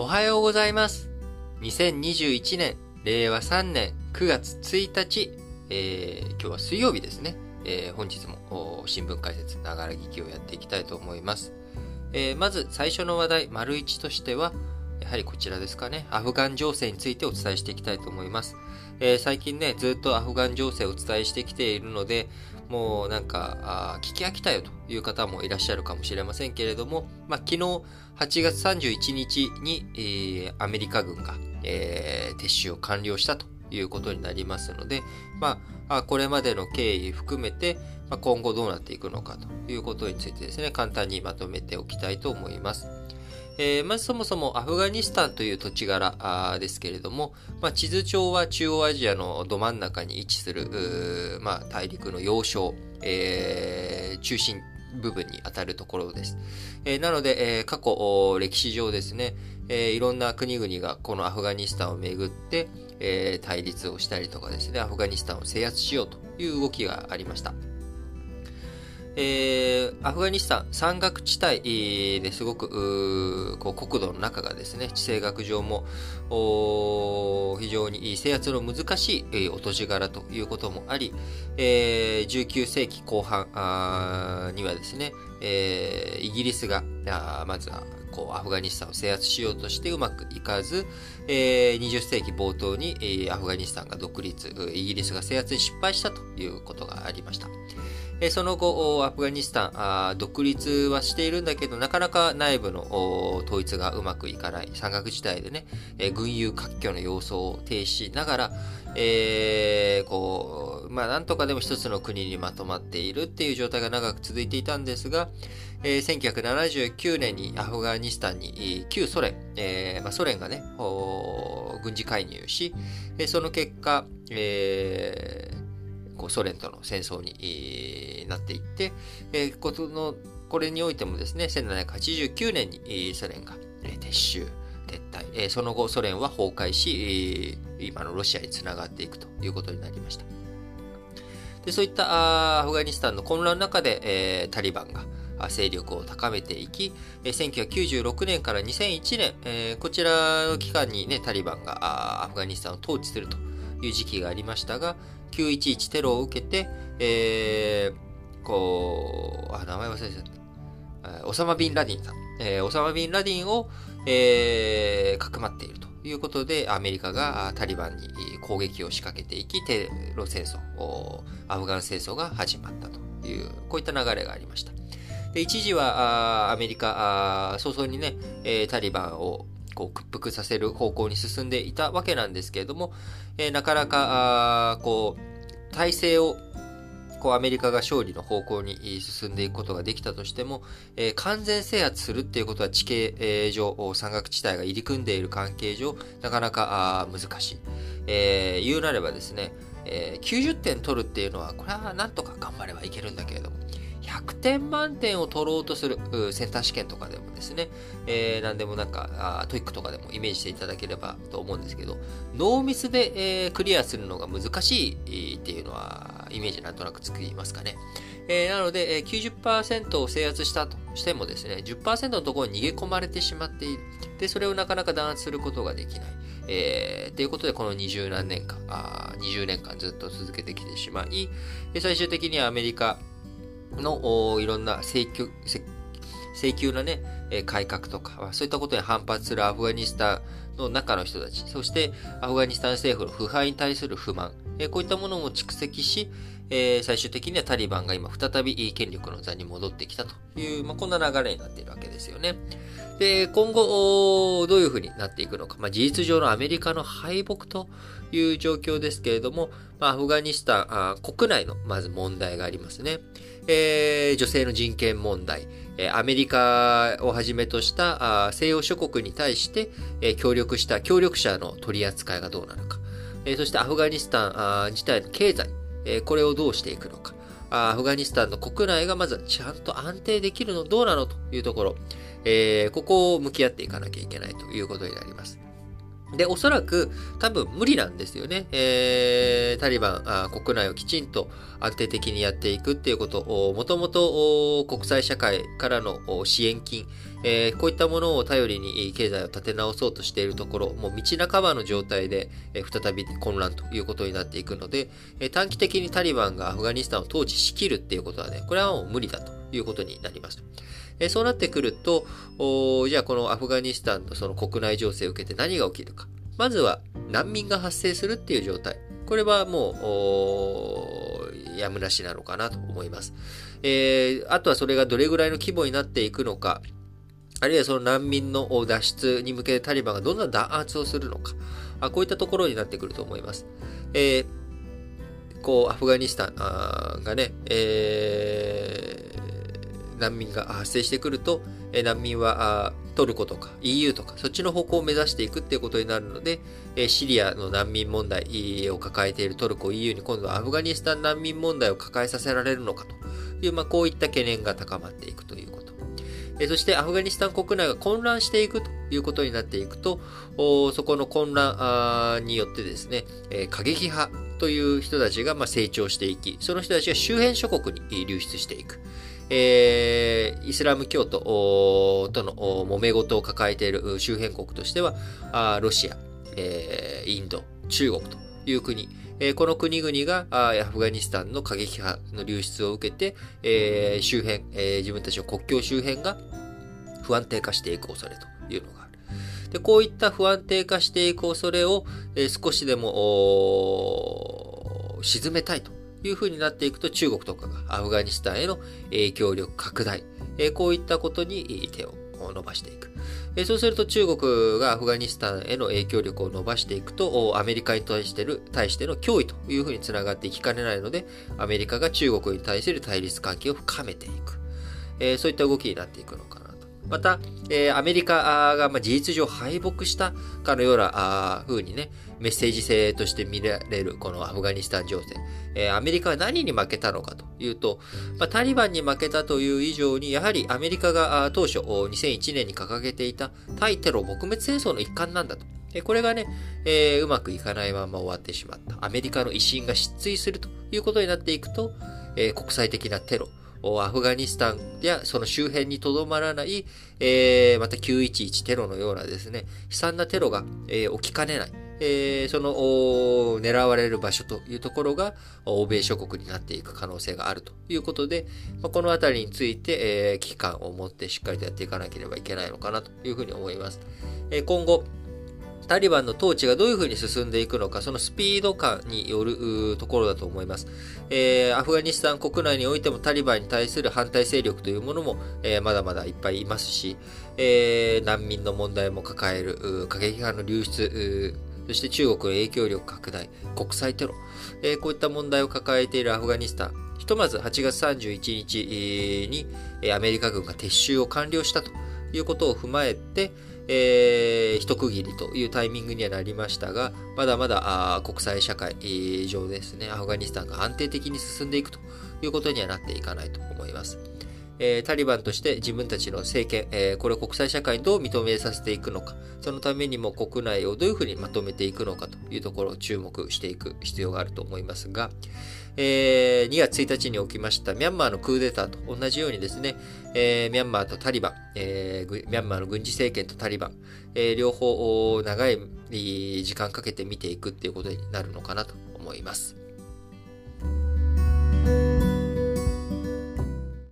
おはようございます。2021年、令和3年9月1日、えー、今日は水曜日ですね。えー、本日も新聞解説、ながら聞きをやっていきたいと思います。えー、まず最初の話題、丸1としては、やはりこちらですかね。アフガン情勢についてお伝えしていきたいと思います。えー、最近ね、ずっとアフガン情勢をお伝えしてきているので、もうなんか、あ聞き飽きたよという方もいらっしゃるかもしれませんけれども、まあ、昨日8月31日に、えー、アメリカ軍が、えー、撤収を完了したということになりますので、まあ、これまでの経緯含めて、まあ、今後どうなっていくのかということについてですね、簡単にまとめておきたいと思います。えー、まずそもそもアフガニスタンという土地柄ですけれども、まあ、地図上は中央アジアのど真ん中に位置する、まあ、大陸の要衝、えー、中心部分に当たるところです。えー、なので、えー、過去、歴史上ですね、えー、いろんな国々がこのアフガニスタンをめぐって、え、対立をしたりとかですね、アフガニスタンを制圧しようという動きがありました。えー、アフガニスタン山岳地帯ですごくこう国土の中がですね地政学上も非常に制圧の難しいお土地柄ということもあり、えー、19世紀後半にはですね、えー、イギリスがまずはこうアフガニスタンを制圧しようとしてうまくいかず、えー、20世紀冒頭に、えー、アフガニスタンが独立、イギリスが制圧に失敗したということがありました。その後、アフガニスタン、独立はしているんだけど、なかなか内部の統一がうまくいかない。山岳地帯でね、軍友割拠の様相を停止しながら、えー、こう、まあ、なんとかでも一つの国にまとまっているっていう状態が長く続いていたんですが、えー、1979年にアフガニスタンに旧ソ連、えーまあ、ソ連がね、軍事介入し、その結果、えーこうソ連との戦争になっていって、えー、ことのこれにおいてもですね、1789年にソ連が撤収、撤退、えー、その後ソ連は崩壊し、今のロシアにつながっていくということになりました。でそういったアフガニスタンの混乱の中で、えー、タリバンが勢力を高めていき、1996年から2001年、えー、こちらの期間にね、タリバンがアフガニスタンを統治するという時期がありましたが、911テロを受けて、えー、こう、あ、名前忘れちゃった。オサマ・ビン・ラディンさん。えー、オサマ・ビン・ラディンを、えー、かくまっているということで、アメリカがタリバンに攻撃を仕掛けていき、テロ戦争、アフガン戦争が始まったという、こういった流れがありました。で一時はアメリカ早々にね、えー、タリバンをこう屈服させる方向に進んでいたわけなんですけれども、えー、なかなか、こう、体制をこうアメリカが勝利の方向に進んでいくことができたとしても、えー、完全制圧するっていうことは地形上、山岳地帯が入り組んでいる関係上、なかなか難しい。えー、言うなればですね、えー、90点取るっていうのは、これはなんとか頑張ればいけるんだけれども、100点満点を取ろうとするセンター試験とかでもですね、えー、何でもなんか TOEIC とかでもイメージしていただければと思うんですけど、ノーミスで、えー、クリアするのが難しいっていうのはイメージなんとなくつきますかね。えー、なので、えー、90%を制圧したとしてもですね、10%のところに逃げ込まれてしまっている。で、それをなかなか弾圧することができない。えー、ということで、この20何年間、あ20年間ずっと続けてきてしまい、最終的にはアメリカ、のいろんな請求、請求なね、改革とか、そういったことに反発するアフガニスタンの中の人たち、そしてアフガニスタン政府の腐敗に対する不満、こういったものも蓄積し、最終的にはタリバンが今再び権力の座に戻ってきたという、まあ、こんな流れになっているわけですよね。で、今後、どういうふうになっていくのか。まあ、事実上のアメリカの敗北という状況ですけれども、まあ、アフガニスタン国内のまず問題がありますね。えー、女性の人権問題、アメリカをはじめとした西洋諸国に対して、協力した協力者の取り扱いがどうなのか。そしてアフガニスタン自体の経済、これをどうしていくのか。アフガニスタンの国内がまずちゃんと安定できるのどうなのというところ、ここを向き合っていかなきゃいけないということになります。で、おそらく多分無理なんですよね。えー、タリバンあ国内をきちんと安定的にやっていくっていうことを、もともと国際社会からの支援金、えー、こういったものを頼りに経済を立て直そうとしているところ、もう道半ばの状態で、えー、再び混乱ということになっていくので、えー、短期的にタリバンがアフガニスタンを統治しきるっていうことはね、これはもう無理だということになります。えそうなってくると、じゃあこのアフガニスタンのその国内情勢を受けて何が起きるか。まずは難民が発生するっていう状態。これはもう、やむなしなのかなと思います。えー、あとはそれがどれぐらいの規模になっていくのか、あるいはその難民の脱出に向けてタリバンがどんな弾圧をするのか、あこういったところになってくると思います。えー、こう、アフガニスタンがね、え、難民が発生してくると、難民はトルコとか EU とかそっちの方向を目指していくっていうことになるので、シリアの難民問題を抱えているトルコ EU に今度はアフガニスタン難民問題を抱えさせられるのかという、まあ、こういった懸念が高まっていくということ。そしてアフガニスタン国内が混乱していくということになっていくと、そこの混乱によってですね、過激派という人たちが成長していき、その人たちが周辺諸国に流出していく。えー、イスラム教徒との揉め事を抱えている周辺国としては、あロシア、えー、インド、中国という国、えー、この国々がアフガニスタンの過激派の流出を受けて、えー、周辺、えー、自分たちの国境周辺が不安定化していく恐れというのがある。でこういった不安定化していく恐れを、えー、少しでも沈めたいという風になっていくと中国とかがアフガニスタンへの影響力拡大、えこういったことに手を伸ばしていく。えそうすると中国がアフガニスタンへの影響力を伸ばしていくと、アメリカに対してる対しての脅威というふうにつながっていきかねないので、アメリカが中国に対する対立関係を深めていく。えそういった動きになっていくのか。また、えアメリカが、ま事実上敗北したかのような風にね、メッセージ性として見られるこのアフガニスタン情勢。えー、アメリカは何に負けたのかというと、まあ、タリバンに負けたという以上に、やはりアメリカが当初2001年に掲げていた対テロ撲滅戦争の一環なんだと。これがね、えー、うまくいかないまま終わってしまった。アメリカの威信が失墜するということになっていくと、えー、国際的なテロ、アフガニスタンやその周辺にとどまらない、えー、また911テロのようなですね、悲惨なテロが、えー、起きかねない。えー、その狙われる場所というところが欧米諸国になっていく可能性があるということで、まあ、このあたりについて、えー、危機感を持ってしっかりとやっていかなければいけないのかなというふうに思います。えー、今後、タリバンの統治がどういうふうに進んでいくのか、そのスピード感によるところだと思います。えー、アフガニスタン国内においてもタリバンに対する反対勢力というものも、えー、まだまだいっぱいいますし、えー、難民の問題も抱える過激派の流出、そして中国の影響力拡大、国際テロ、えー、こういった問題を抱えているアフガニスタン、ひとまず8月31日にアメリカ軍が撤収を完了したということを踏まえて、えー、一区切りというタイミングにはなりましたが、まだまだ国際社会上ですね、アフガニスタンが安定的に進んでいくということにはなっていかないと思います。えー、タリバンとして自分たちの政権、えー、これを国際社会にどう認めさせていくのか、そのためにも国内をどういうふうにまとめていくのかというところを注目していく必要があると思いますが、えー、2月1日に起きましたミャンマーのクーデターと同じようにですね、えー、ミャンマーとタリバン、えー、ミャンマーの軍事政権とタリバン、えー、両方長い時間かけて見ていくっていうことになるのかなと思います。